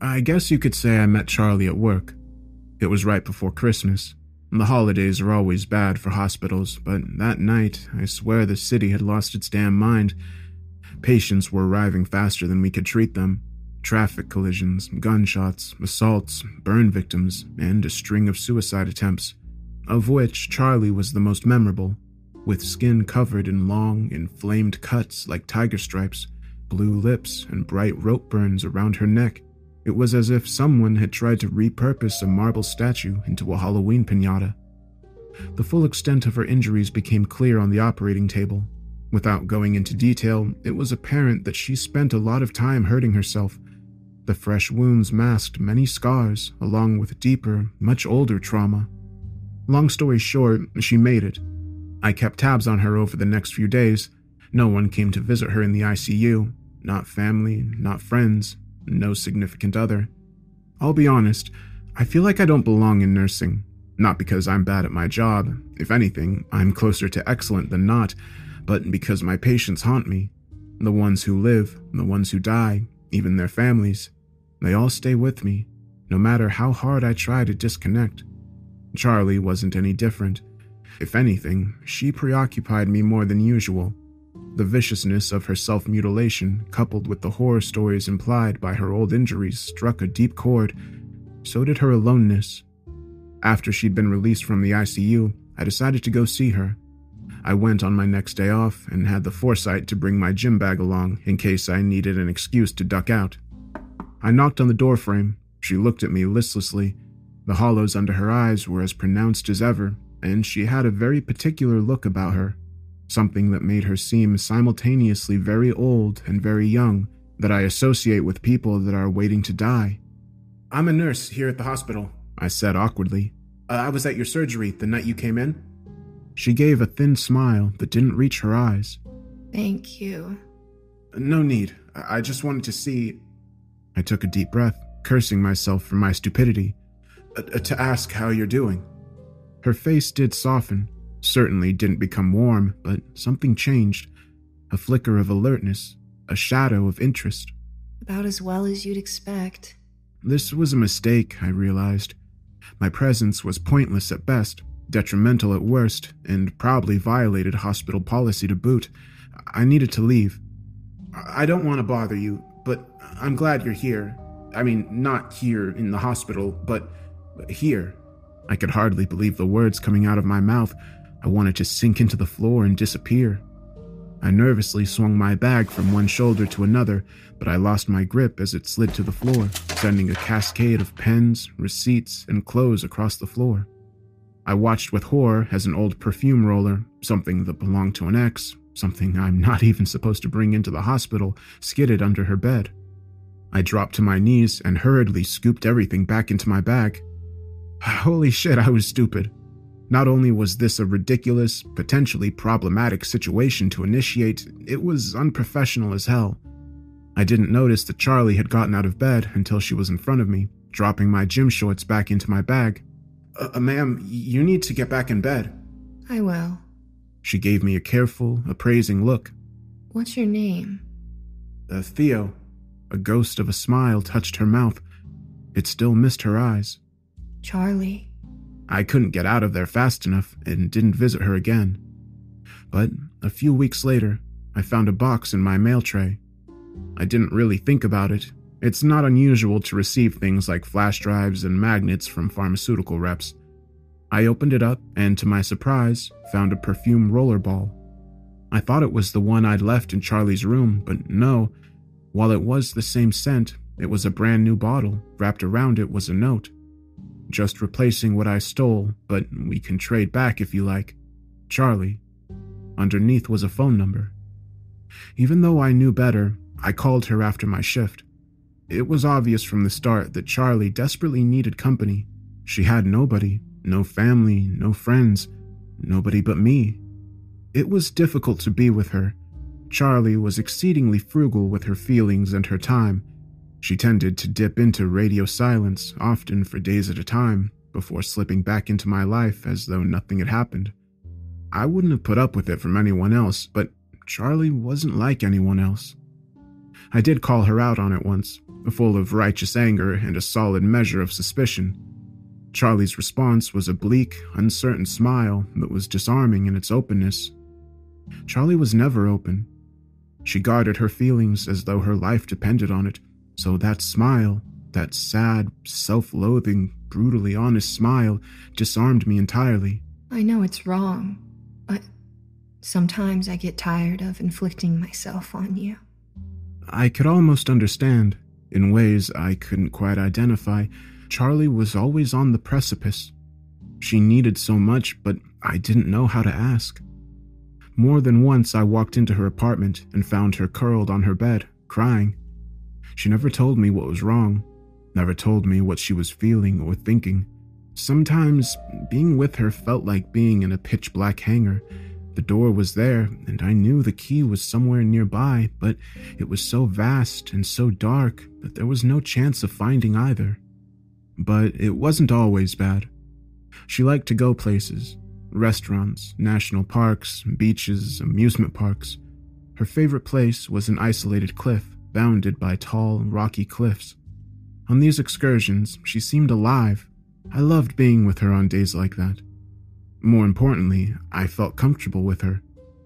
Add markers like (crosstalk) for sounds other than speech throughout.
I guess you could say I met Charlie at work. It was right before Christmas. The holidays are always bad for hospitals, but that night, I swear the city had lost its damn mind. Patients were arriving faster than we could treat them. Traffic collisions, gunshots, assaults, burn victims, and a string of suicide attempts, of which Charlie was the most memorable, with skin covered in long, inflamed cuts like tiger stripes, blue lips, and bright rope burns around her neck. It was as if someone had tried to repurpose a marble statue into a Halloween pinata. The full extent of her injuries became clear on the operating table. Without going into detail, it was apparent that she spent a lot of time hurting herself. The fresh wounds masked many scars, along with deeper, much older trauma. Long story short, she made it. I kept tabs on her over the next few days. No one came to visit her in the ICU. Not family, not friends, no significant other. I'll be honest, I feel like I don't belong in nursing. Not because I'm bad at my job, if anything, I'm closer to excellent than not, but because my patients haunt me. The ones who live, the ones who die, even their families, they all stay with me, no matter how hard I try to disconnect. Charlie wasn't any different. If anything, she preoccupied me more than usual. The viciousness of her self mutilation, coupled with the horror stories implied by her old injuries, struck a deep chord. So did her aloneness. After she'd been released from the ICU, I decided to go see her. I went on my next day off and had the foresight to bring my gym bag along in case I needed an excuse to duck out. I knocked on the doorframe. She looked at me listlessly. The hollows under her eyes were as pronounced as ever, and she had a very particular look about her something that made her seem simultaneously very old and very young that I associate with people that are waiting to die. I'm a nurse here at the hospital, I said awkwardly. Uh, I was at your surgery the night you came in. She gave a thin smile that didn't reach her eyes. Thank you. No need. I just wanted to see. I took a deep breath, cursing myself for my stupidity. Uh, to ask how you're doing. Her face did soften, certainly didn't become warm, but something changed. A flicker of alertness, a shadow of interest. About as well as you'd expect. This was a mistake, I realized. My presence was pointless at best, detrimental at worst, and probably violated hospital policy to boot. I needed to leave. I don't want to bother you, but I'm glad you're here. I mean, not here in the hospital, but here. I could hardly believe the words coming out of my mouth, I wanted to sink into the floor and disappear. I nervously swung my bag from one shoulder to another, but I lost my grip as it slid to the floor, sending a cascade of pens, receipts, and clothes across the floor. I watched with horror as an old perfume roller, something that belonged to an ex, something I'm not (laughs) even supposed to bring into the hospital, skidded under her bed. I dropped to my knees and hurriedly scooped everything back into my bag. (sighs) Holy shit, I was stupid. Not only was this a ridiculous, potentially problematic situation to initiate, it was unprofessional as hell. I didn't notice that Charlie had gotten out of bed until she was in front of me, dropping my gym shorts back into my bag. Uh, uh, ma'am, you need to get back in bed. I will. She gave me a careful, appraising look. What's your name? Uh, Theo. A ghost of a smile touched her mouth. It still missed her eyes. Charlie. I couldn't get out of there fast enough and didn't visit her again. But a few weeks later, I found a box in my mail tray. I didn't really think about it. It's not unusual to receive things like flash drives and magnets from pharmaceutical reps. I opened it up and, to my surprise, found a perfume rollerball. I thought it was the one I'd left in Charlie's room, but no. While it was the same scent, it was a brand new bottle. Wrapped around it was a note. Just replacing what I stole, but we can trade back if you like. Charlie. Underneath was a phone number. Even though I knew better, I called her after my shift. It was obvious from the start that Charlie desperately needed company. She had nobody, no family, no friends, nobody but me. It was difficult to be with her. Charlie was exceedingly frugal with her feelings and her time, she tended to dip into radio silence, often for days at a time, before slipping back into my life as though nothing had happened. I wouldn't have put up with it from anyone else, but Charlie wasn't like anyone else. I did call her out on it once, full of righteous anger and a solid measure of suspicion. Charlie's response was a bleak, uncertain smile that was disarming in its openness. Charlie was never open. She guarded her feelings as though her life depended on it, so that smile, that sad, self loathing, brutally honest smile, disarmed me entirely. I know it's wrong, but sometimes I get tired of inflicting myself on you. I could almost understand, in ways I couldn't quite identify, Charlie was always on the precipice. She needed so much, but I didn't know how to ask. More than once, I walked into her apartment and found her curled on her bed, crying. She never told me what was wrong, never told me what she was feeling or thinking. Sometimes, being with her felt like being in a pitch black hangar. The door was there, and I knew the key was somewhere nearby, but it was so vast and so dark that there was no chance of finding either. But it wasn't always bad. She liked to go places restaurants, national parks, beaches, amusement parks. Her favorite place was an isolated cliff bounded by tall, rocky cliffs. On these excursions, she seemed alive. I loved being with her on days like that. More importantly, I felt comfortable with her.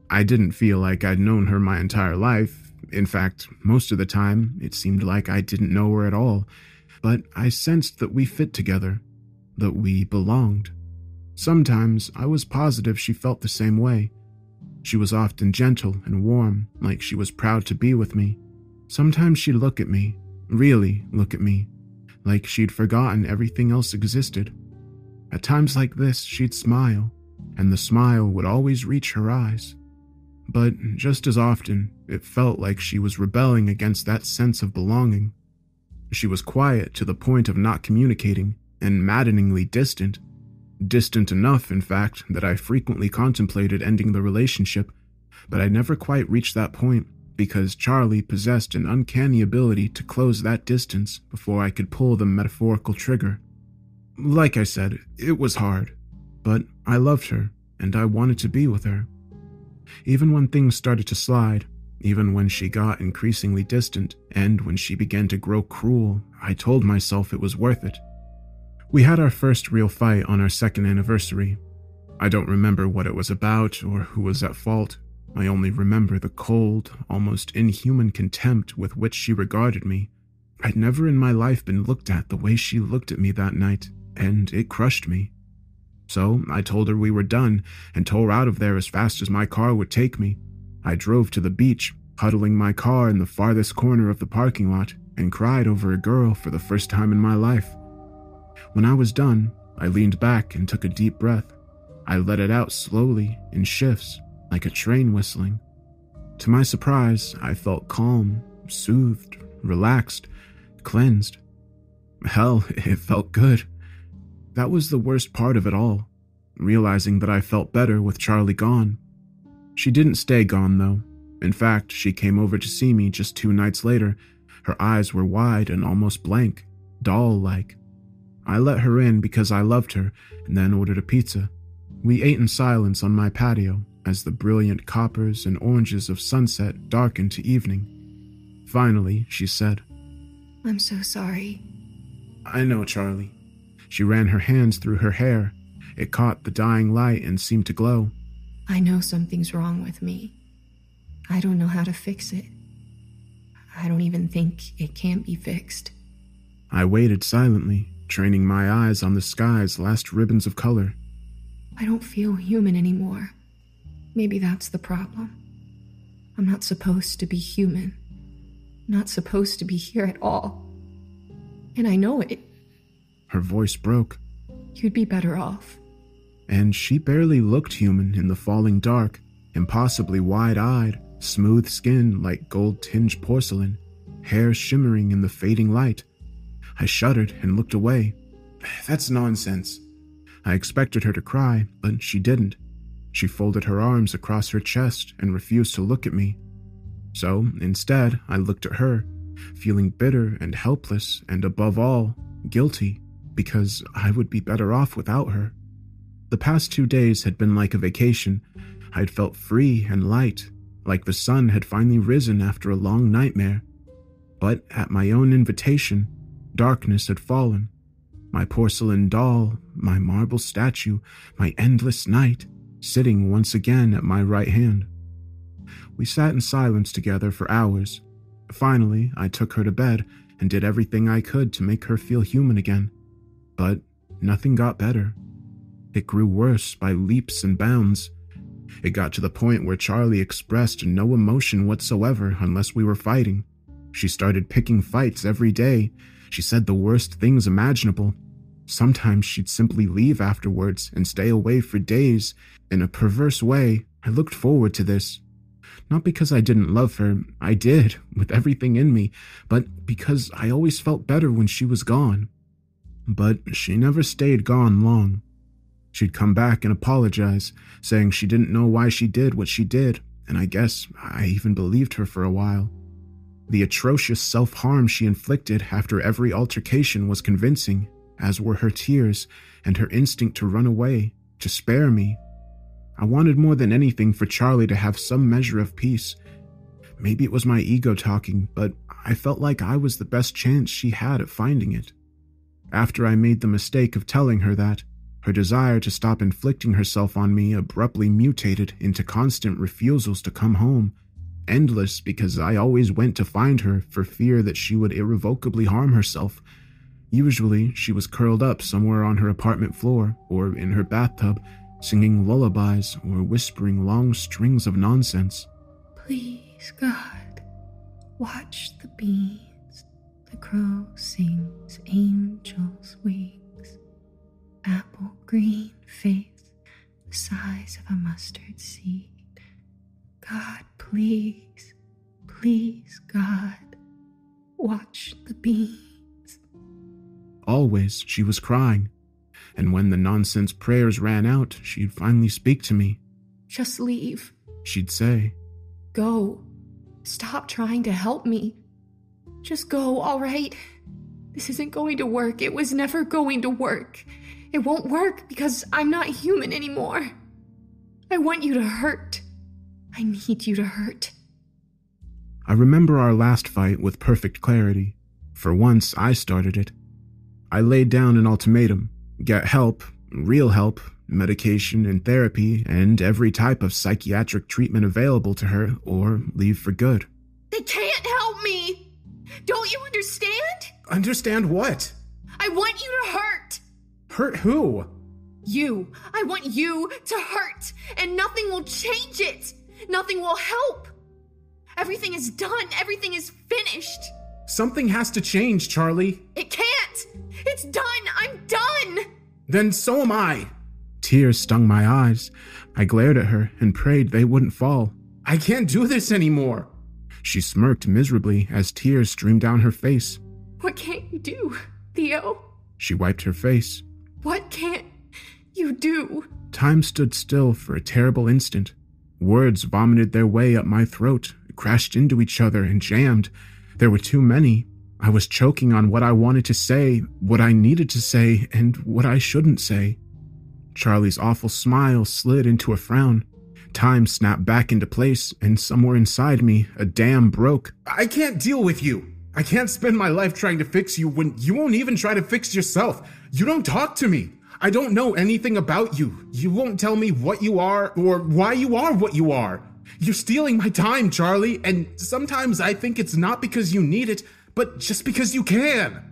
I didn't feel like I'd known her my entire life. In fact, most of the time, it seemed like I didn't know her at all but I sensed that we fit together, that we belonged. Sometimes I was positive she felt the same way. She was often gentle and warm, like she was proud to be with me. Sometimes she'd look at me, really look at me, like she'd forgotten everything else existed. At times like this, she'd smile, and the smile would always reach her eyes. But just as often, it felt like she was rebelling against that sense of belonging. She was quiet to the point of not communicating, and maddeningly distant. Distant enough, in fact, that I frequently contemplated ending the relationship, but I never quite reached that point because Charlie possessed an uncanny ability to close that distance before I could pull the metaphorical trigger. Like I said, it was hard, but I loved her and I wanted to be with her. Even when things started to slide, even when she got increasingly distant, and when she began to grow cruel, I told myself it was worth it. We had our first real fight on our second anniversary. I don't remember what it was about or who was at fault. I only remember the cold, almost inhuman contempt with which she regarded me. I'd never in my life been looked at the way she looked at me that night, and it crushed me. So I told her we were done and tore out of there as fast as my car would take me. I drove to the beach, huddling my car in the farthest corner of the parking lot, and cried over a girl for the first time in my life. When I was done, I leaned back and took a deep breath. I let it out slowly, in shifts, like a train whistling. To my surprise, I felt calm, soothed, relaxed, cleansed. Hell, (laughs) it felt good. That was the worst part of it all, realizing that I felt better with Charlie gone. She didn't stay gone, though. In fact, she came over to see me just two nights later. Her eyes were wide and almost blank, doll like. I let her in because I loved her and then ordered a pizza. We ate in silence on my patio as the brilliant coppers and oranges of sunset darkened to evening. Finally, she said, I'm so sorry. I know, Charlie. She ran her hands through her hair. It caught the dying light and seemed to glow. I know something's wrong with me. I don't know how to fix it. I don't even think it can be fixed. I waited silently, training my eyes on the sky's last ribbons of color. I don't feel human anymore. Maybe that's the problem. I'm not supposed to be human. Not supposed to be here at all. And I know it. Her voice broke. You'd be better off and she barely looked human in the falling dark, impossibly wide eyed, smooth skin like gold tinged porcelain, hair shimmering in the fading light. I shuddered and looked away. (sighs) That's nonsense. I expected her to cry, but she didn't. She folded her arms across her chest and refused to look at me. So, instead, I looked at her, feeling bitter and helpless, and above all, guilty, because I would be better off without her. The past two days had been like a vacation. I'd felt free and light, like the sun had finally risen after a long nightmare. But at my own invitation, darkness had fallen. My porcelain doll, my marble statue, my endless night, sitting once again at my right hand. We sat in silence together for hours. Finally, I took her to bed and did everything I could to make her feel human again. But nothing got better. It grew worse by leaps and bounds. It got to the point where Charlie expressed no emotion whatsoever unless we were fighting. She started picking fights every day. She said the worst things imaginable. Sometimes she'd simply leave afterwards and stay away for days. In a perverse way, I looked forward to this. Not because I didn't love her, I did, (laughs) with everything in me, but because I always felt better when she was gone. But she never stayed gone long. She'd come back and apologize, saying she didn't know why she did what she did, and I guess I even believed her for a while. The atrocious self harm she inflicted after every altercation was convincing, as were her tears and her instinct to run away, to spare me. I wanted more than anything for Charlie to have some measure of peace. Maybe it was my ego talking, but I felt like I was the best chance she had at finding it. After I made the mistake of telling her that, her desire to stop inflicting herself on me abruptly mutated into constant refusals to come home endless because I always went to find her for fear that she would irrevocably harm herself. Usually, she was curled up somewhere on her apartment floor or in her bathtub, singing lullabies or whispering long strings of nonsense. Please, God, watch the bees. The crow sings angels' wings. Apple green face, the size of a mustard seed. God, please, please, God, watch the beans. Always she was crying, and when the nonsense prayers ran out, she'd finally speak to me. Just leave, she'd say. Go. Stop trying to help me. Just go, all right? This isn't going to work. It was never going to work. It won't work because I'm not human anymore. I want you to hurt. I need you to hurt. I remember our last fight with perfect clarity. For once, I started it. I laid down an ultimatum get help, real help, medication and therapy, and every type of psychiatric treatment available to her, or leave for good. They can't help me! Don't you understand? Understand what? I want you to hurt! Hurt who? You. I want you to hurt, and nothing will change it! Nothing will help. Everything is done. Everything is finished. Something has to change, Charlie. It can't. It's done. I'm done. Then so am I. Tears stung my eyes. I glared at her and prayed they wouldn't fall. I can't do this anymore. She smirked miserably as tears streamed down her face. What can't you do, Theo? She wiped her face. What can't you do? Time stood still for a terrible instant. Words vomited their way up my throat, crashed into each other, and jammed. There were too many. I was choking on what I wanted to say, what I needed to say, and what I shouldn't say. Charlie's awful smile slid into a frown. Time snapped back into place, and somewhere inside me, a dam broke. I can't deal with you. I can't spend my life trying to fix you when you won't even try to fix yourself. You don't talk to me. I don't know anything about you. You won't tell me what you are or why you are what you are. You're stealing my time, Charlie, and sometimes I think it's not because you need it, but just because you can.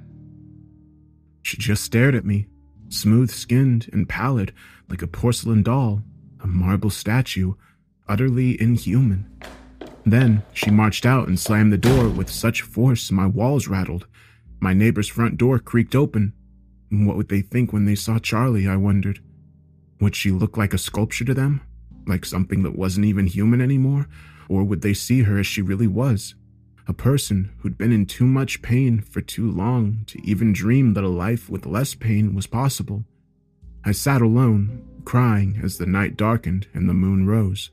She just stared at me, smooth skinned and pallid, like a porcelain doll, a marble statue, utterly inhuman. Then she marched out and slammed the door with such force my walls rattled. My neighbor's front door creaked open, what would they think when they saw Charlie, I wondered? Would she look like a sculpture to them? Like something that wasn't even human anymore? Or would they see her as she really was? A person who'd been in too much pain for too long to even dream that a life with less pain was possible. I sat alone, crying as the night darkened and the moon rose.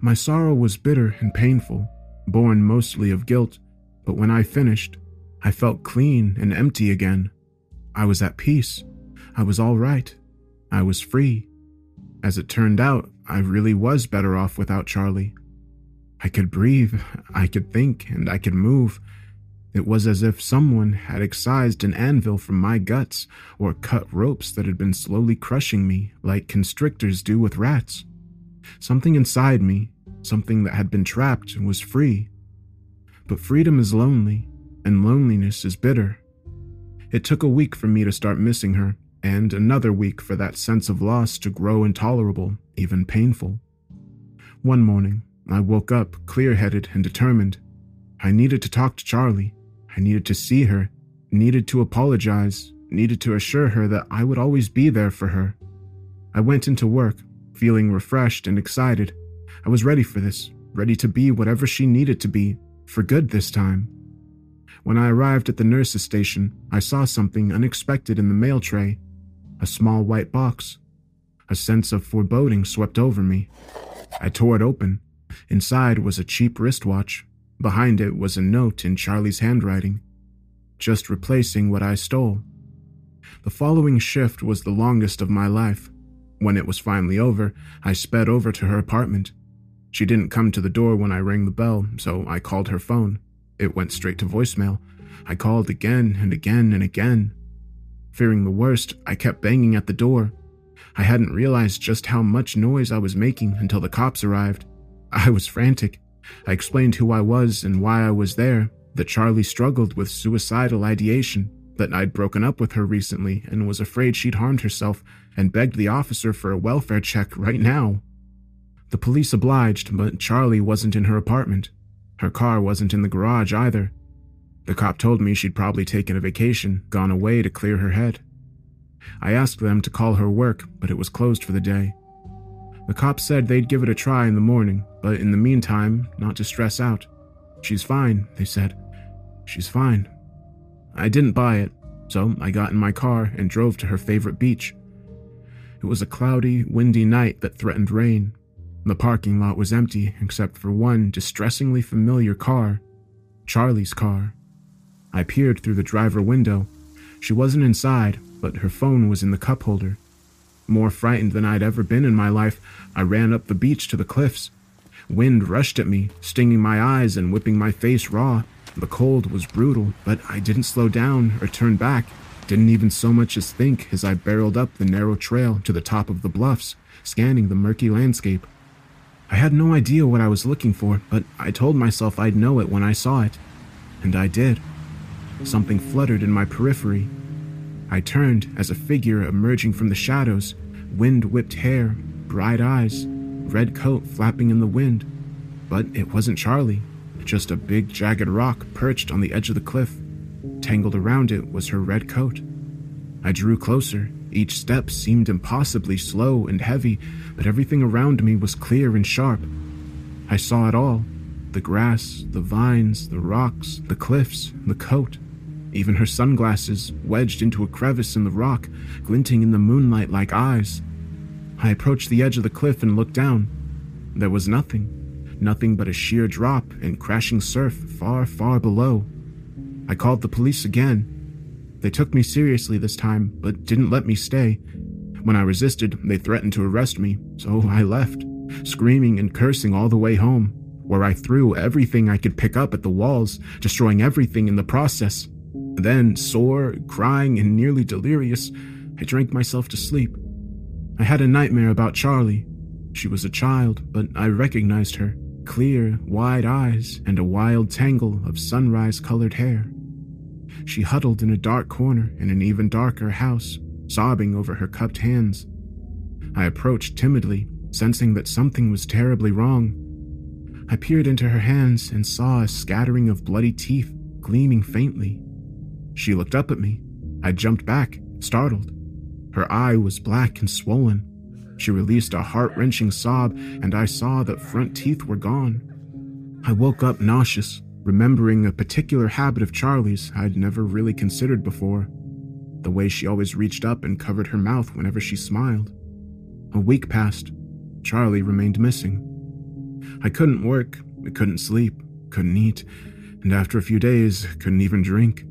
My sorrow was bitter and painful, born mostly of guilt, but when I finished, I felt clean and empty again. I was at peace. I was all right. I was free. As it turned out, I really was better off without Charlie. I could breathe, I could think, and I could move. It was as if someone had excised an anvil from my guts or cut ropes that had been slowly crushing me like constrictors do with rats. Something inside me, something that had been trapped, was free. But freedom is lonely, and loneliness is bitter. It took a week for me to start missing her, and another week for that sense of loss to grow intolerable, even painful. One morning, I woke up clear headed and determined. I needed to talk to Charlie. I needed to see her, needed to apologize, needed to assure her that I would always be there for her. I went into work, feeling refreshed and excited. I was ready for this, ready to be whatever she needed to be, for good this time. When I arrived at the nurse's station, I saw something unexpected in the mail tray a small white box. A sense of foreboding swept over me. I tore it open. Inside was a cheap wristwatch. Behind it was a note in Charlie's handwriting, just replacing what I stole. The following shift was the longest of my life. When it was finally over, I sped over to her apartment. She didn't come to the door when I rang the bell, so I called her phone. It went straight to voicemail. I called again and again and again. Fearing the worst, I kept banging at the door. I hadn't realized just how much noise I was making until the cops arrived. I was frantic. I explained who I was and why I was there, that Charlie struggled with suicidal ideation, that I'd broken up with her recently and was afraid she'd harmed herself, and begged the officer for a welfare check right now. The police obliged, but Charlie wasn't in her apartment. Her car wasn't in the garage either. The cop told me she'd probably taken a vacation, gone away to clear her head. I asked them to call her work, but it was closed for the day. The cops said they'd give it a try in the morning, but in the meantime, not to stress out. She's fine, they said. She's fine. I didn't buy it, so I got in my car and drove to her favorite beach. It was a cloudy, windy night that threatened rain. The parking lot was empty except for one distressingly familiar car Charlie's car. I peered through the driver window. She wasn't inside, but her phone was in the cup holder. More frightened than I'd ever been in my life, I ran up the beach to the cliffs. Wind rushed at me, stinging my eyes and whipping my face raw. The cold was brutal, but I didn't slow down or turn back. Didn't even so much as think as I barreled up the narrow trail to the top of the bluffs, scanning the murky landscape. I had no idea what I was looking for, but I told myself I'd know it when I saw it. And I did. Something fluttered in my periphery. I turned as a figure emerging from the shadows, wind whipped hair, bright eyes, red coat flapping in the wind. But it wasn't Charlie, just a big jagged rock perched on the edge of the cliff. Tangled around it was her red coat. I drew closer. Each step seemed impossibly slow and heavy, but everything around me was clear and sharp. I saw it all the grass, the vines, the rocks, the cliffs, the coat. Even her sunglasses, wedged into a crevice in the rock, glinting in the moonlight like eyes. I approached the edge of the cliff and looked down. There was nothing. Nothing but a sheer drop and crashing surf far, far below. I called the police again. They took me seriously this time, but didn't let me stay. When I resisted, they threatened to arrest me, so I left, screaming and cursing all the way home, where I threw everything I could pick up at the walls, destroying everything in the process. Then, sore, crying, and nearly delirious, I drank myself to sleep. I had a nightmare about Charlie. She was a child, but I recognized her clear, wide eyes and a wild tangle of sunrise colored hair. She huddled in a dark corner in an even darker house, sobbing over her cupped hands. I approached timidly, sensing that something was terribly wrong. I peered into her hands and saw a scattering of bloody teeth gleaming faintly. She looked up at me. I jumped back, startled. Her eye was black and swollen. She released a heart wrenching sob, and I saw that front teeth were gone. I woke up nauseous, remembering a particular habit of Charlie's I'd never really considered before the way she always reached up and covered her mouth whenever she smiled. A week passed. Charlie remained missing. I couldn't work, couldn't sleep, couldn't eat, and after a few days, couldn't even drink.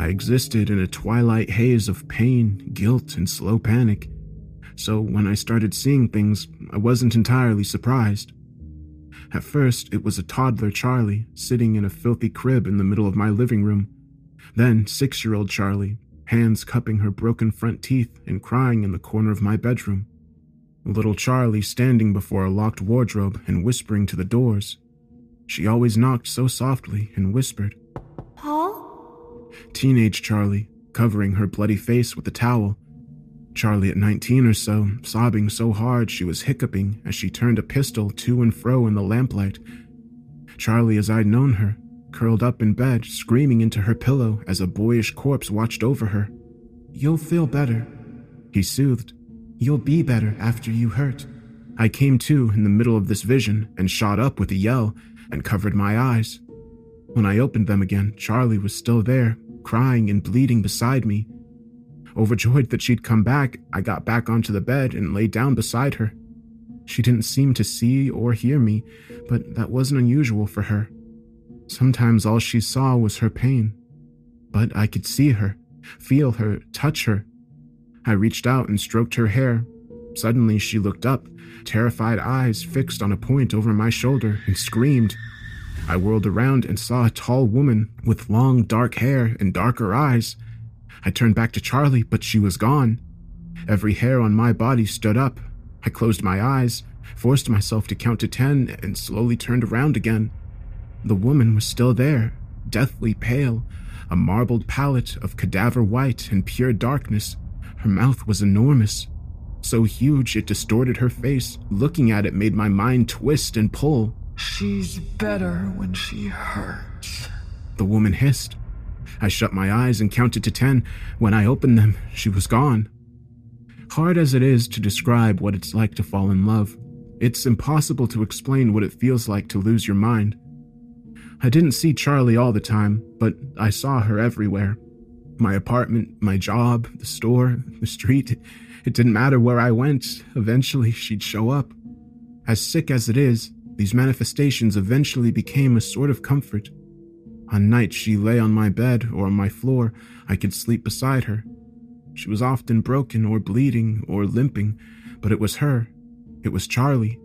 I existed in a twilight haze of pain, guilt, and slow panic. So when I started seeing things, I wasn't entirely surprised. At first, it was a toddler Charlie sitting in a filthy crib in the middle of my living room. Then, six year old Charlie, hands cupping her broken front teeth and crying in the corner of my bedroom. Little Charlie standing before a locked wardrobe and whispering to the doors. She always knocked so softly and whispered? Teenage Charlie, covering her bloody face with a towel. Charlie at 19 or so, sobbing so hard she was hiccuping as she turned a pistol to and fro in the lamplight. Charlie as I'd known her, curled up in bed, screaming into her pillow as a boyish corpse watched over her. You'll feel better, he soothed. You'll be better after you hurt. I came to in the middle of this vision and shot up with a yell and covered my eyes. When I opened them again, Charlie was still there, crying and bleeding beside me. Overjoyed that she'd come back, I got back onto the bed and lay down beside her. She didn't seem to see or hear me, but that wasn't unusual for her. Sometimes all she saw was her pain. But I could see her, feel her, touch her. I reached out and stroked her hair. Suddenly she looked up, terrified eyes fixed on a point over my shoulder, and screamed. I whirled around and saw a tall woman with long dark hair and darker eyes. I turned back to Charlie, but she was gone. Every hair on my body stood up. I closed my eyes, forced myself to count to ten, and slowly turned around again. The woman was still there, deathly pale, a marbled palette of cadaver white and pure darkness. Her mouth was enormous, so huge it distorted her face. Looking at it made my mind twist and pull. She's better when she hurts. The woman hissed. I shut my eyes and counted to ten. When I opened them, she was gone. Hard as it is to describe what it's like to fall in love, it's impossible to explain what it feels like to lose your mind. I didn't see Charlie all the time, but I saw her everywhere. My apartment, my job, the store, the street. It didn't matter where I went, eventually she'd show up. As sick as it is, these manifestations eventually became a sort of comfort. On nights she lay on my bed or on my floor, I could sleep beside her. She was often broken or bleeding or limping, but it was her. It was Charlie.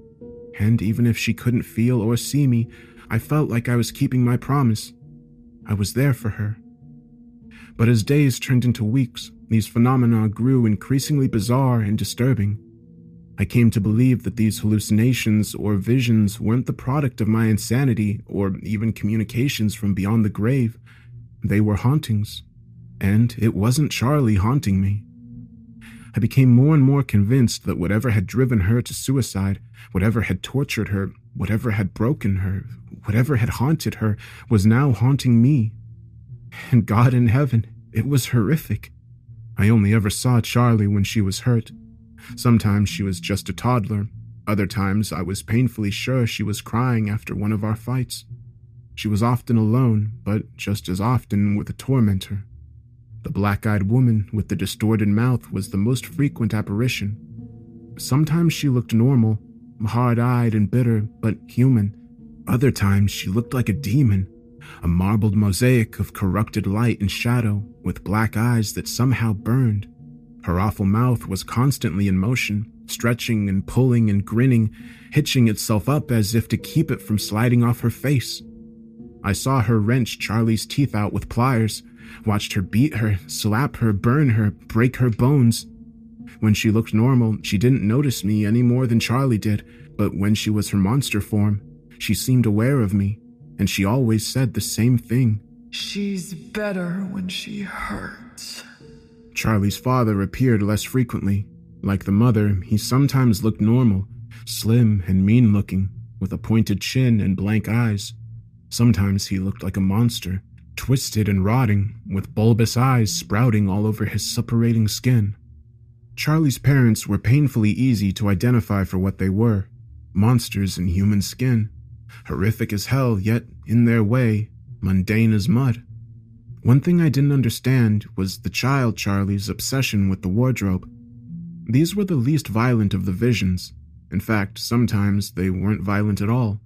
And even if she couldn't feel or see me, I felt like I was keeping my promise. I was there for her. But as days turned into weeks, these phenomena grew increasingly bizarre and disturbing. I came to believe that these hallucinations or visions weren't the product of my insanity or even communications from beyond the grave. They were hauntings. And it wasn't Charlie haunting me. I became more and more convinced that whatever had driven her to suicide, whatever had tortured her, whatever had broken her, whatever had haunted her, was now haunting me. And God in heaven, it was horrific. I only ever saw Charlie when she was hurt. Sometimes she was just a toddler. Other times I was painfully sure she was crying after one of our fights. She was often alone, but just as often with a tormentor. The black eyed woman with the distorted mouth was the most frequent apparition. Sometimes she looked normal, hard eyed and bitter, but human. Other times she looked like a demon, a marbled mosaic of corrupted light and shadow with black eyes that somehow burned. Her awful mouth was constantly in motion, stretching and pulling and grinning, hitching itself up as if to keep it from sliding off her face. I saw her wrench Charlie's teeth out with pliers, watched her beat her, slap her, burn her, break her bones. When she looked normal, she didn't notice me any more than Charlie did, but when she was her monster form, she seemed aware of me, and she always said the same thing. She's better when she hurts. Charlie's father appeared less frequently. Like the mother, he sometimes looked normal, slim and mean looking, with a pointed chin and blank eyes. Sometimes he looked like a monster, twisted and rotting, with bulbous eyes sprouting all over his suppurating skin. Charlie's parents were painfully easy to identify for what they were monsters in human skin. Horrific as hell, yet, in their way, mundane as mud. One thing I didn't understand was the child Charlie's obsession with the wardrobe. These were the least violent of the visions. In fact, sometimes they weren't violent at all.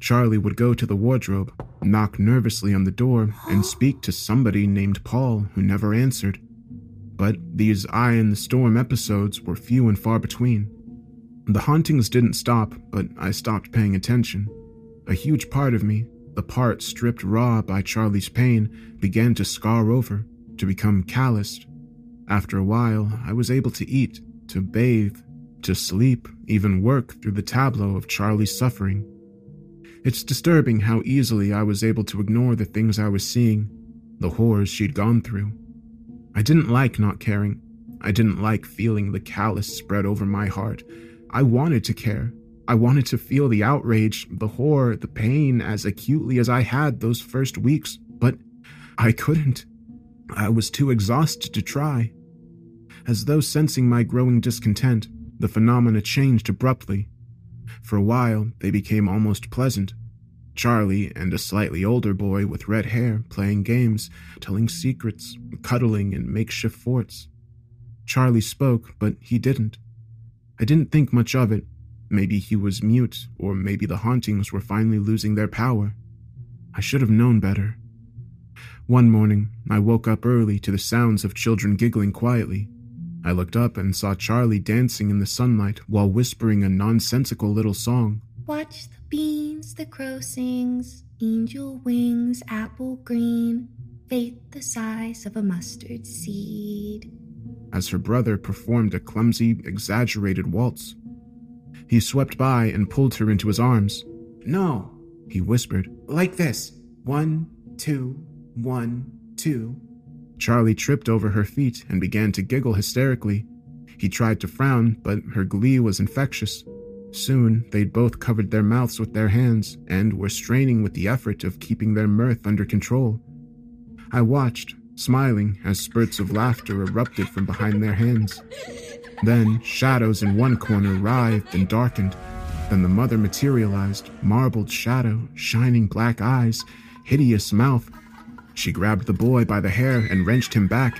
Charlie would go to the wardrobe, knock nervously on the door, and speak to somebody named Paul who never answered. But these eye in the storm episodes were few and far between. The hauntings didn't stop, but I stopped paying attention. A huge part of me, the part stripped raw by Charlie's pain, began to scar over, to become calloused. After a while, I was able to eat, to bathe, to sleep, even work through the tableau of Charlie's suffering. It's disturbing how easily I was able to ignore the things I was seeing, the horrors she'd gone through. I didn't like not caring. I didn't like feeling the callous spread over my heart. I wanted to care. I wanted to feel the outrage, the horror, the pain as acutely as I had those first weeks, but I couldn't. I was too exhausted to try. As though sensing my growing discontent, the phenomena changed abruptly. For a while, they became almost pleasant. Charlie and a slightly older boy with red hair playing games, telling secrets, cuddling in makeshift forts. Charlie spoke, but he didn't. I didn't think much of it. Maybe he was mute, or maybe the hauntings were finally losing their power. I should have known better. One morning, I woke up early to the sounds of children giggling quietly. I looked up and saw Charlie dancing in the sunlight while whispering a nonsensical little song. Watch the beans, the crow sings, angel wings, apple green, faith the size of a mustard seed. As her brother performed a clumsy, exaggerated waltz. He swept by and pulled her into his arms. No, he whispered. Like this. One, two, one, two. Charlie tripped over her feet and began to giggle hysterically. He tried to frown, but her glee was infectious. Soon, they'd both covered their mouths with their hands and were straining with the effort of keeping their mirth under control. I watched, smiling as spurts of laughter erupted from behind their hands. Then, shadows in one corner writhed and darkened. Then the mother materialized, marbled shadow, shining black eyes, hideous mouth. She grabbed the boy by the hair and wrenched him back.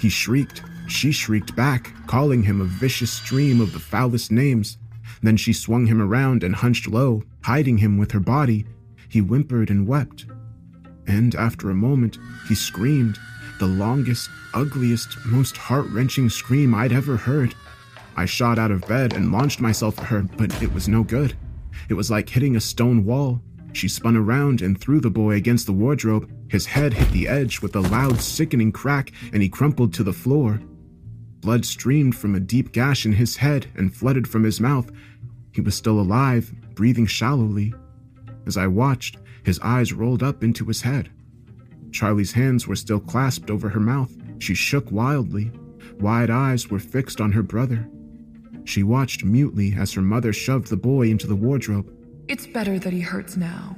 He shrieked. She shrieked back, calling him a vicious stream of the foulest names. Then she swung him around and hunched low, hiding him with her body. He whimpered and wept. And after a moment, he screamed, the longest, ugliest, most heart wrenching scream I'd ever heard. I shot out of bed and launched myself at her, but it was no good. It was like hitting a stone wall. She spun around and threw the boy against the wardrobe. His head hit the edge with a loud, sickening crack, and he crumpled to the floor. Blood streamed from a deep gash in his head and flooded from his mouth. He was still alive, breathing shallowly. As I watched, his eyes rolled up into his head. Charlie's hands were still clasped over her mouth. She shook wildly. Wide eyes were fixed on her brother. She watched mutely as her mother shoved the boy into the wardrobe. It's better that he hurts now.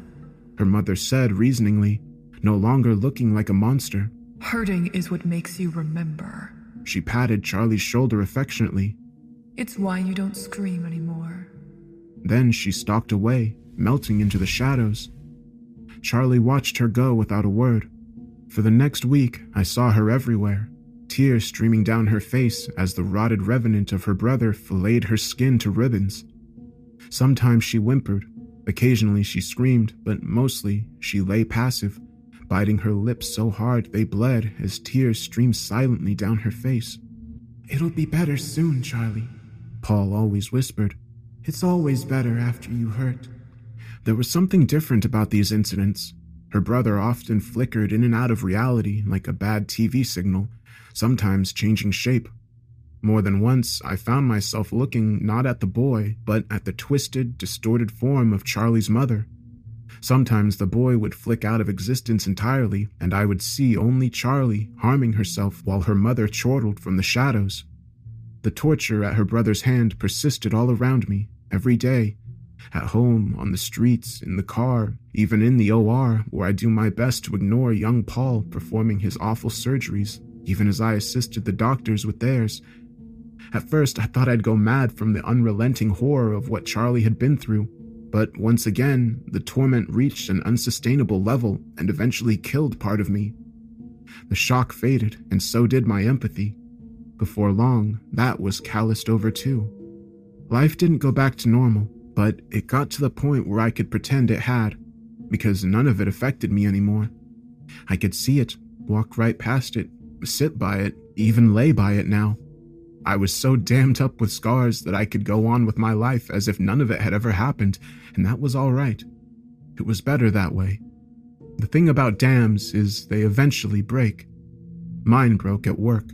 Her mother said reasoningly, no longer looking like a monster. Hurting is what makes you remember. She patted Charlie's shoulder affectionately. It's why you don't scream anymore. Then she stalked away, melting into the shadows. Charlie watched her go without a word. For the next week, I saw her everywhere, tears streaming down her face as the rotted revenant of her brother filleted her skin to ribbons. Sometimes she whimpered, occasionally she screamed, but mostly she lay passive, biting her lips so hard they bled as tears streamed silently down her face. It'll be better soon, Charlie, Paul always whispered. It's always better after you hurt. There was something different about these incidents. Her brother often flickered in and out of reality like a bad TV signal, sometimes changing shape. More than once, I found myself looking not at the boy, but at the twisted, distorted form of Charlie's mother. Sometimes the boy would flick out of existence entirely, and I would see only Charlie harming herself while her mother chortled from the shadows. The torture at her brother's hand persisted all around me, every day. At home, on the streets, in the car, even in the OR, where I do my best to ignore young Paul performing his awful surgeries, even as I assisted the doctors with theirs. At first, I thought I'd go mad from the unrelenting horror of what Charlie had been through, but once again, the torment reached an unsustainable level and eventually killed part of me. The shock faded, and so did my empathy. Before long, that was calloused over too. Life didn't go back to normal, but it got to the point where I could pretend it had, because none of it affected me anymore. I could see it, walk right past it, sit by it, even lay by it now. I was so dammed up with scars that I could go on with my life as if none of it had ever happened, and that was all right. It was better that way. The thing about dams is they eventually break. Mine broke at work.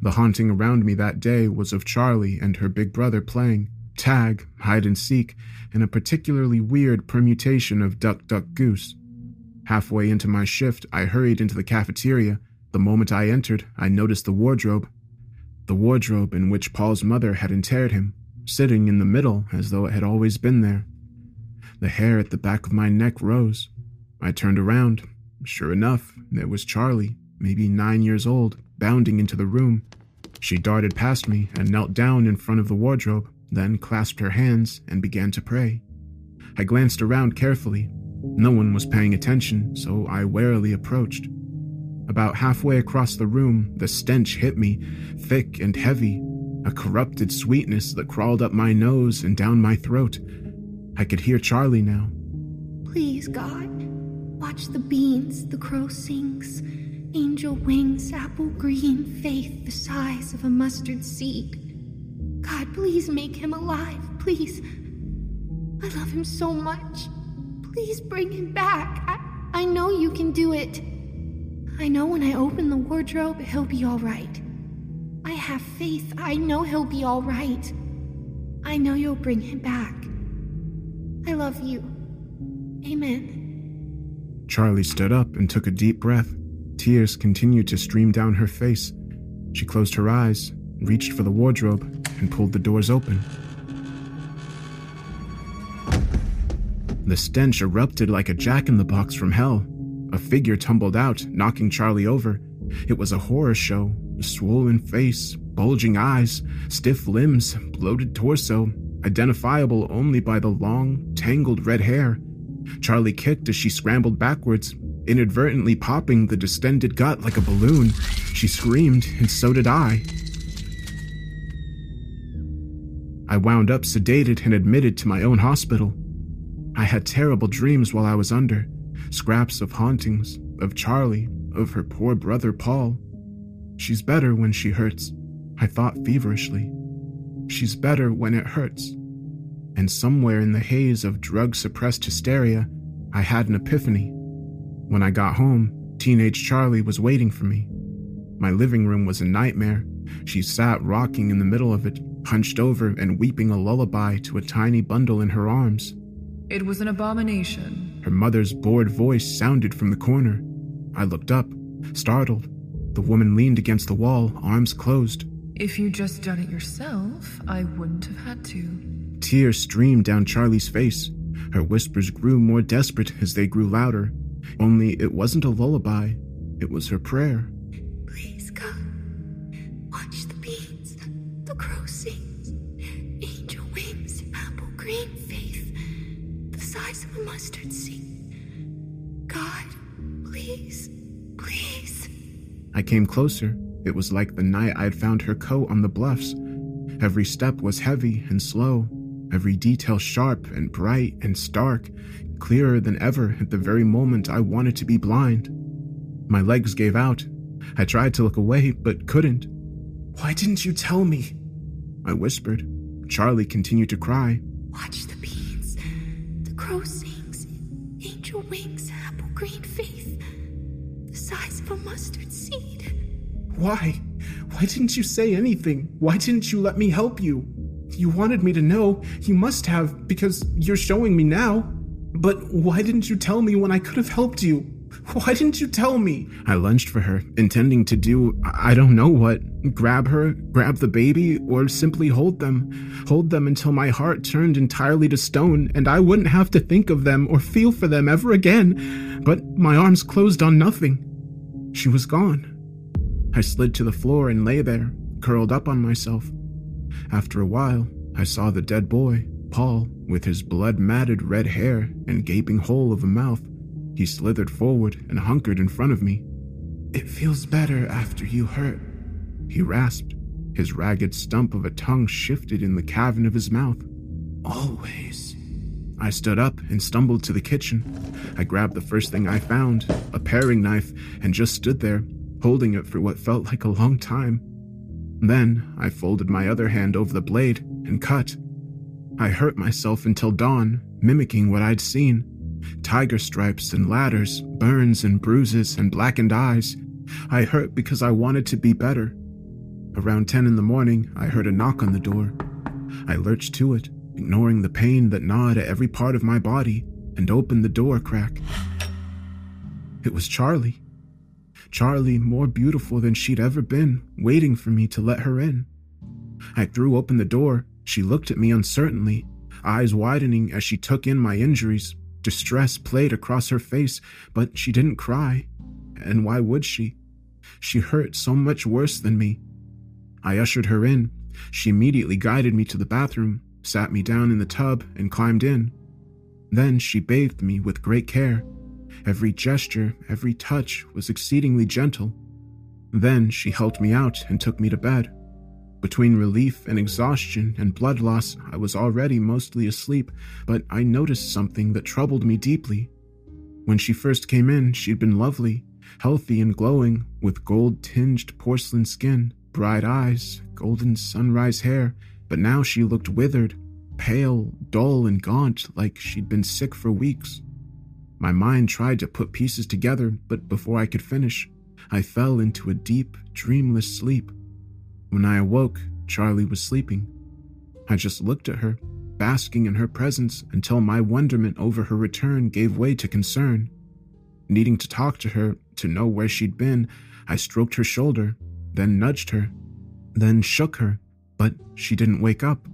The haunting around me that day was of Charlie and her big brother playing tag, hide and seek, and a particularly weird permutation of duck, duck, goose. Halfway into my shift, I hurried into the cafeteria. The moment I entered, I noticed the wardrobe. The wardrobe in which Paul's mother had interred him, sitting in the middle as though it had always been there. The hair at the back of my neck rose. I turned around. Sure enough, there was Charlie, maybe nine years old, bounding into the room. She darted past me and knelt down in front of the wardrobe, then clasped her hands and began to pray. I glanced around carefully. No one was paying attention, so I warily approached. About halfway across the room, the stench hit me, thick and heavy, a corrupted sweetness that crawled up my nose and down my throat. I could hear Charlie now. Please, God, watch the beans the crow sings, angel wings, apple green, faith the size of a mustard seed. God, please make him alive, please. I love him so much. Please bring him back. I, I know you can do it. I know when I open the wardrobe, he'll be all right. I have faith. I know he'll be all right. I know you'll bring him back. I love you. Amen. Charlie stood up and took a deep breath. Tears continued to stream down her face. She closed her eyes, reached for the wardrobe, and pulled the doors open. The stench erupted like a jack in the box from hell. A figure tumbled out, knocking Charlie over. It was a horror show a swollen face, bulging eyes, stiff limbs, bloated torso, identifiable only by the long, tangled red hair. Charlie kicked as she scrambled backwards, inadvertently popping the distended gut like a balloon. She screamed, and so did I. I wound up sedated and admitted to my own hospital. I had terrible dreams while I was under scraps of hauntings, of Charlie, of her poor brother Paul. She's better when she hurts, I thought feverishly. She's better when it hurts. And somewhere in the haze of drug suppressed hysteria, I had an epiphany. When I got home, teenage Charlie was waiting for me. My living room was a nightmare. She sat rocking in the middle of it, hunched over and weeping a lullaby to a tiny bundle in her arms. It was an abomination. Her mother's bored voice sounded from the corner. I looked up, startled. The woman leaned against the wall, arms closed. If you'd just done it yourself, I wouldn't have had to. Tears streamed down Charlie's face. Her whispers grew more desperate as they grew louder. Only it wasn't a lullaby, it was her prayer. A mustard seed. God, please, please. I came closer. It was like the night I'd found her coat on the bluffs. Every step was heavy and slow, every detail sharp and bright and stark, clearer than ever at the very moment I wanted to be blind. My legs gave out. I tried to look away, but couldn't. Why didn't you tell me? I whispered. Charlie continued to cry. Watch the beans, the crow wings, apple green faith, the size of a mustard seed. Why? Why didn't you say anything? Why didn't you let me help you? You wanted me to know. You must have, because you're showing me now. But why didn't you tell me when I could have helped you? (laughs) Why didn't you tell me? I lunged for her, intending to do I don't know what grab her, grab the baby, or simply hold them. Hold them until my heart turned entirely to stone and I wouldn't have to think of them or feel for them ever again. But my arms closed on nothing. She was gone. I slid to the floor and lay there, curled up on myself. After a while, I saw the dead boy, Paul, with his blood matted red hair and gaping hole of a mouth. He slithered forward and hunkered in front of me. It feels better after you hurt, he rasped. His ragged stump of a tongue shifted in the cavern of his mouth. Always. I stood up and stumbled to the kitchen. I grabbed the first thing I found, a paring knife, and just stood there, holding it for what felt like a long time. Then I folded my other hand over the blade and cut. I hurt myself until dawn, mimicking what I'd seen tiger stripes and ladders, burns and bruises, and blackened eyes. I hurt because I wanted to be better. Around 10 in the morning, I heard a knock on the door. I lurched to it, ignoring the pain that gnawed at every part of my body, and opened the door crack. It was Charlie. Charlie, more beautiful than she'd ever been, waiting for me to let her in. I threw open the door. She looked at me uncertainly, eyes widening as she took in my injuries. Distress played across her face, but she didn't cry. And why would she? She hurt so much worse than me. I ushered her in. She immediately guided me to the bathroom, sat me down in the tub, and climbed in. Then she bathed me with great care. Every gesture, every touch was exceedingly gentle. Then she helped me out and took me to bed. Between relief and exhaustion and blood loss, I was already mostly asleep, but I noticed something that troubled me deeply. When she first came in, she'd been lovely, healthy and glowing, with gold tinged porcelain skin, bright eyes, golden sunrise hair, but now she looked withered, pale, dull, and gaunt, like she'd been sick for weeks. My mind tried to put pieces together, but before I could finish, I fell into a deep, dreamless sleep. When I awoke, Charlie was sleeping. I just looked at her, basking in her presence until my wonderment over her return gave way to concern. Needing to talk to her, to know where she'd been, I stroked her shoulder, then nudged her, then shook her, but she didn't wake up.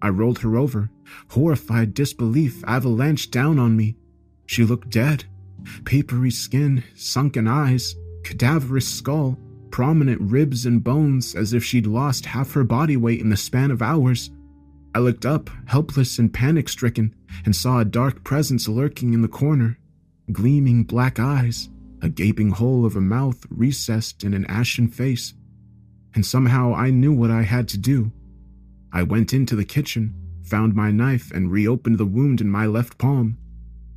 I rolled her over. Horrified disbelief avalanched down on me. She looked dead. Papery skin, sunken eyes, cadaverous skull, prominent ribs and bones as if she'd lost half her body weight in the span of hours. I looked up, helpless and panic stricken, and saw a dark presence lurking in the corner. Gleaming black eyes, a gaping hole of a mouth recessed in an ashen face. And somehow I knew what I had to do. I went into the kitchen, found my knife, and reopened the wound in my left palm.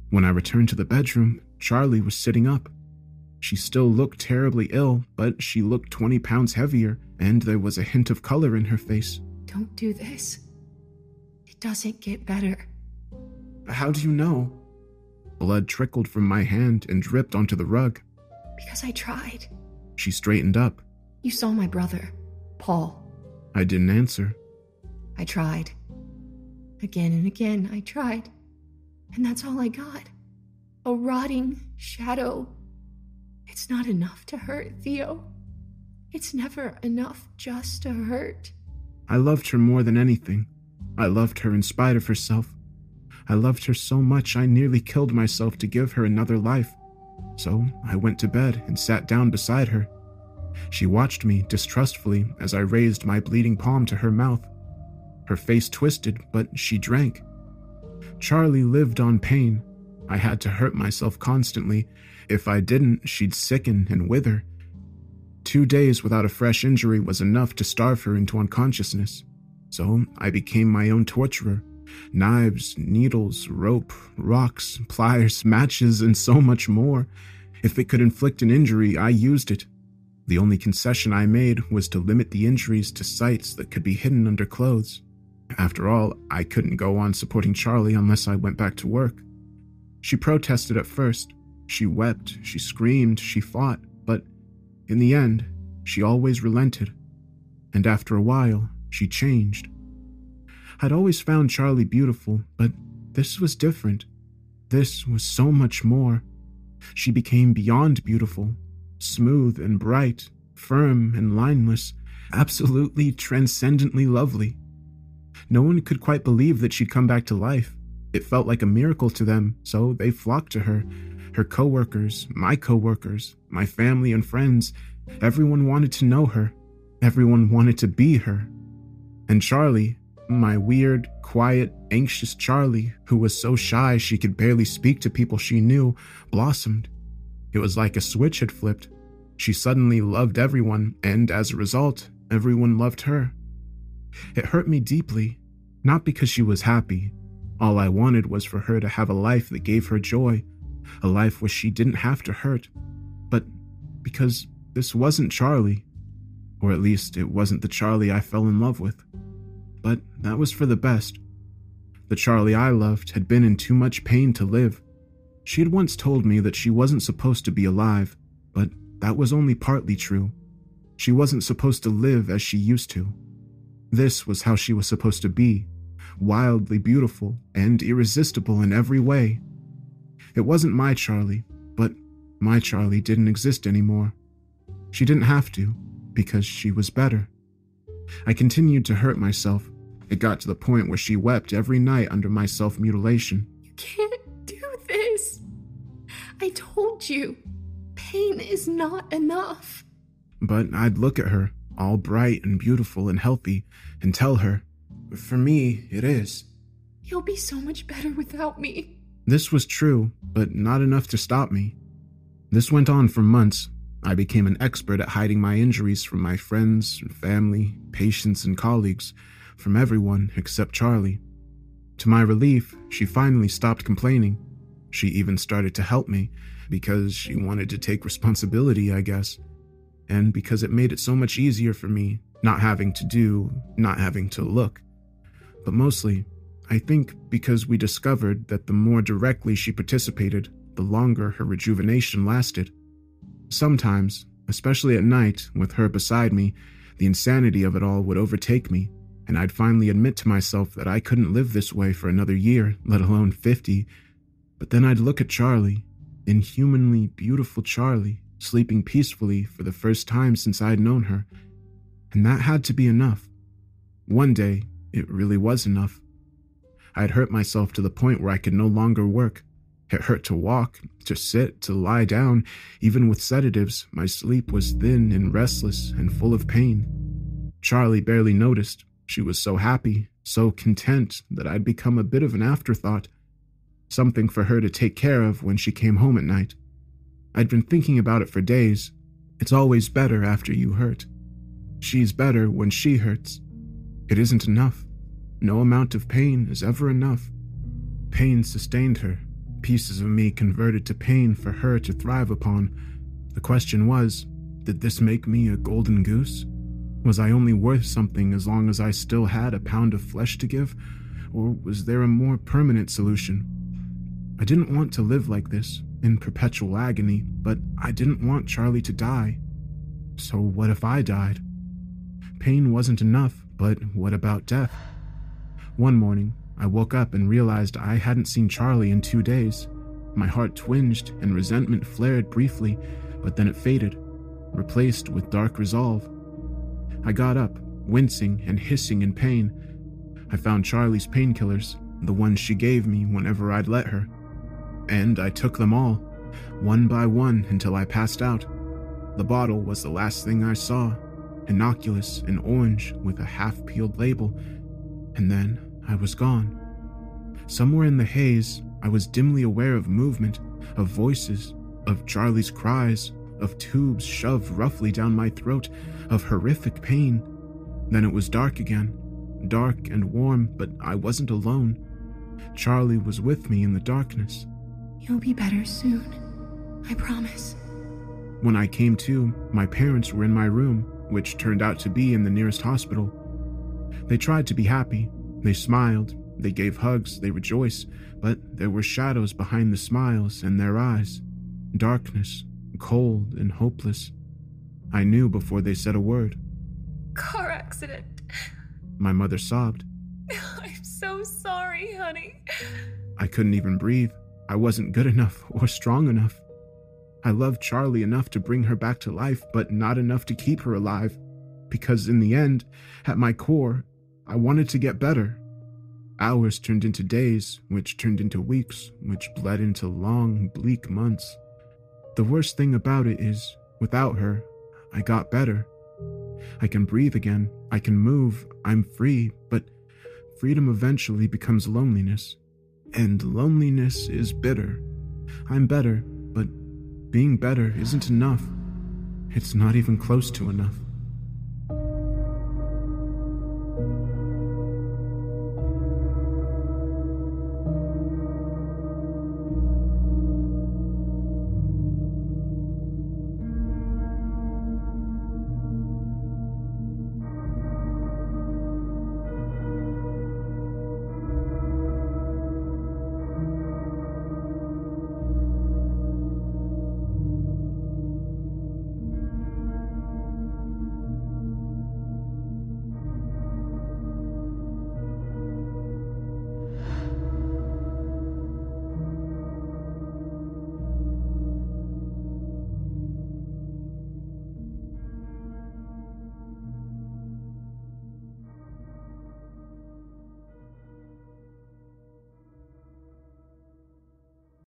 When I returned to the bedroom, Charlie was sitting up. She still looked terribly ill, but she looked 20 pounds heavier, and there was a hint of color in her face. Don't do this. It doesn't get better. How do you know? Blood trickled from my hand and dripped onto the rug. Because I tried. She straightened up. You saw my brother, Paul. I didn't answer. I tried. Again and again, I tried. And that's all I got. A rotting shadow. It's not enough to hurt, Theo. It's never enough just to hurt. I loved her more than anything. I loved her in spite of herself. I loved her so much I nearly killed myself to give her another life. So I went to bed and sat down beside her. She watched me distrustfully as I raised my bleeding palm to her mouth. Her face twisted, but she drank. Charlie lived on pain. I had to hurt myself constantly. If I didn't, she'd sicken and wither. Two days without a fresh injury was enough to starve her into unconsciousness. So I became my own torturer. Knives, needles, rope, rocks, pliers, (laughs) matches, and so much more. If it could inflict an injury, I used it. The only concession I made was to limit the injuries to sites that could be hidden under clothes. After all, I couldn't go on supporting Charlie unless I went back to work. She protested at first. She wept, she screamed, she fought, but in the end, she always relented. And after a while, she changed. I'd always found Charlie beautiful, but this was different. This was so much more. She became beyond beautiful, smooth and bright, firm and lineless, absolutely transcendently lovely. No one could quite believe that she'd come back to life. It felt like a miracle to them, so they flocked to her. Her coworkers, my coworkers, my family and friends, everyone wanted to know her. Everyone wanted to be her. And Charlie, my weird, quiet, anxious Charlie, who was so shy she could barely speak to people she knew, blossomed. It was like a switch had flipped. She suddenly loved everyone, and as a result, everyone loved her. It hurt me deeply, not because she was happy. All I wanted was for her to have a life that gave her joy, a life where she didn't have to hurt, but because this wasn't Charlie. Or at least it wasn't the Charlie I fell in love with. But that was for the best. The Charlie I loved had been in too much pain to live. She had once told me that she wasn't supposed to be alive, but that was only partly true. She wasn't supposed to live as she used to. This was how she was supposed to be wildly beautiful and irresistible in every way. It wasn't my Charlie, but my Charlie didn't exist anymore. She didn't have to, because she was better. I continued to hurt myself. It got to the point where she wept every night under my self mutilation. You can't do this. I told you, pain is not enough. But I'd look at her, all bright and beautiful and healthy, and tell her, For me, it is. You'll be so much better without me. This was true, but not enough to stop me. This went on for months. I became an expert at hiding my injuries from my friends, family, patients, and colleagues, from everyone except Charlie. To my relief, she finally stopped complaining. She even started to help me because she wanted to take responsibility, I guess and because it made it so much easier for me not having to do, not having to look. But mostly, I think because we discovered that the more directly she participated, the longer her rejuvenation lasted. Sometimes, especially at night, with her beside me, the insanity of it all would overtake me, and I'd finally admit to myself that I couldn't live this way for another year, let alone 50. But then I'd look at Charlie, inhumanly beautiful Charlie, sleeping peacefully for the first time since I'd known her. And that had to be enough. One day, it really was enough. I had hurt myself to the point where I could no longer work. It hurt to walk, to sit, to lie down. Even with sedatives, my sleep was thin and restless and full of pain. Charlie barely noticed. She was so happy, so content that I'd become a bit of an afterthought, something for her to take care of when she came home at night. I'd been thinking about it for days. It's always better after you hurt. She's better when she hurts. It isn't enough. No amount of pain is ever enough. Pain sustained her, pieces of me converted to pain for her to thrive upon. The question was did this make me a golden goose? Was I only worth something as long as I still had a pound of flesh to give? Or was there a more permanent solution? I didn't want to live like this, in perpetual agony, but I didn't want Charlie to die. So what if I died? Pain wasn't enough, but what about death? One morning, I woke up and realized I hadn't seen Charlie in two days. My heart twinged and resentment flared briefly, but then it faded, replaced with dark resolve. I got up, wincing and hissing in pain. I found Charlie's painkillers, the ones she gave me whenever I'd let her and I took them all, one by one until I passed out. The bottle was the last thing I saw, innocuous and orange with a half peeled label, and then I was gone. Somewhere in the haze, I was dimly aware of movement, of voices, of Charlie's cries, of tubes shoved roughly down my throat, of horrific pain. Then it was dark again, dark and warm, but I wasn't alone. Charlie was with me in the darkness, You'll be better soon. I promise. When I came to, my parents were in my room, which turned out to be in the nearest hospital. They tried to be happy. They smiled. They gave hugs. They rejoiced. But there were shadows behind the smiles and their eyes. Darkness, cold and hopeless. I knew before they said a word. Car accident. My mother sobbed. (laughs) I'm so sorry, honey. I couldn't even breathe. I wasn't good enough (laughs) or strong enough. I loved Charlie enough to bring her back to life, but not enough to keep her alive. Because in the end, at my core, I wanted to get better. Hours turned into days, which turned into weeks, which bled into long, bleak months. The worst thing about it is, without her, I got better. I can breathe again, I can move, I'm free, but freedom eventually becomes loneliness and loneliness is bitter. I'm better, but being better isn't enough. It's not even close to enough.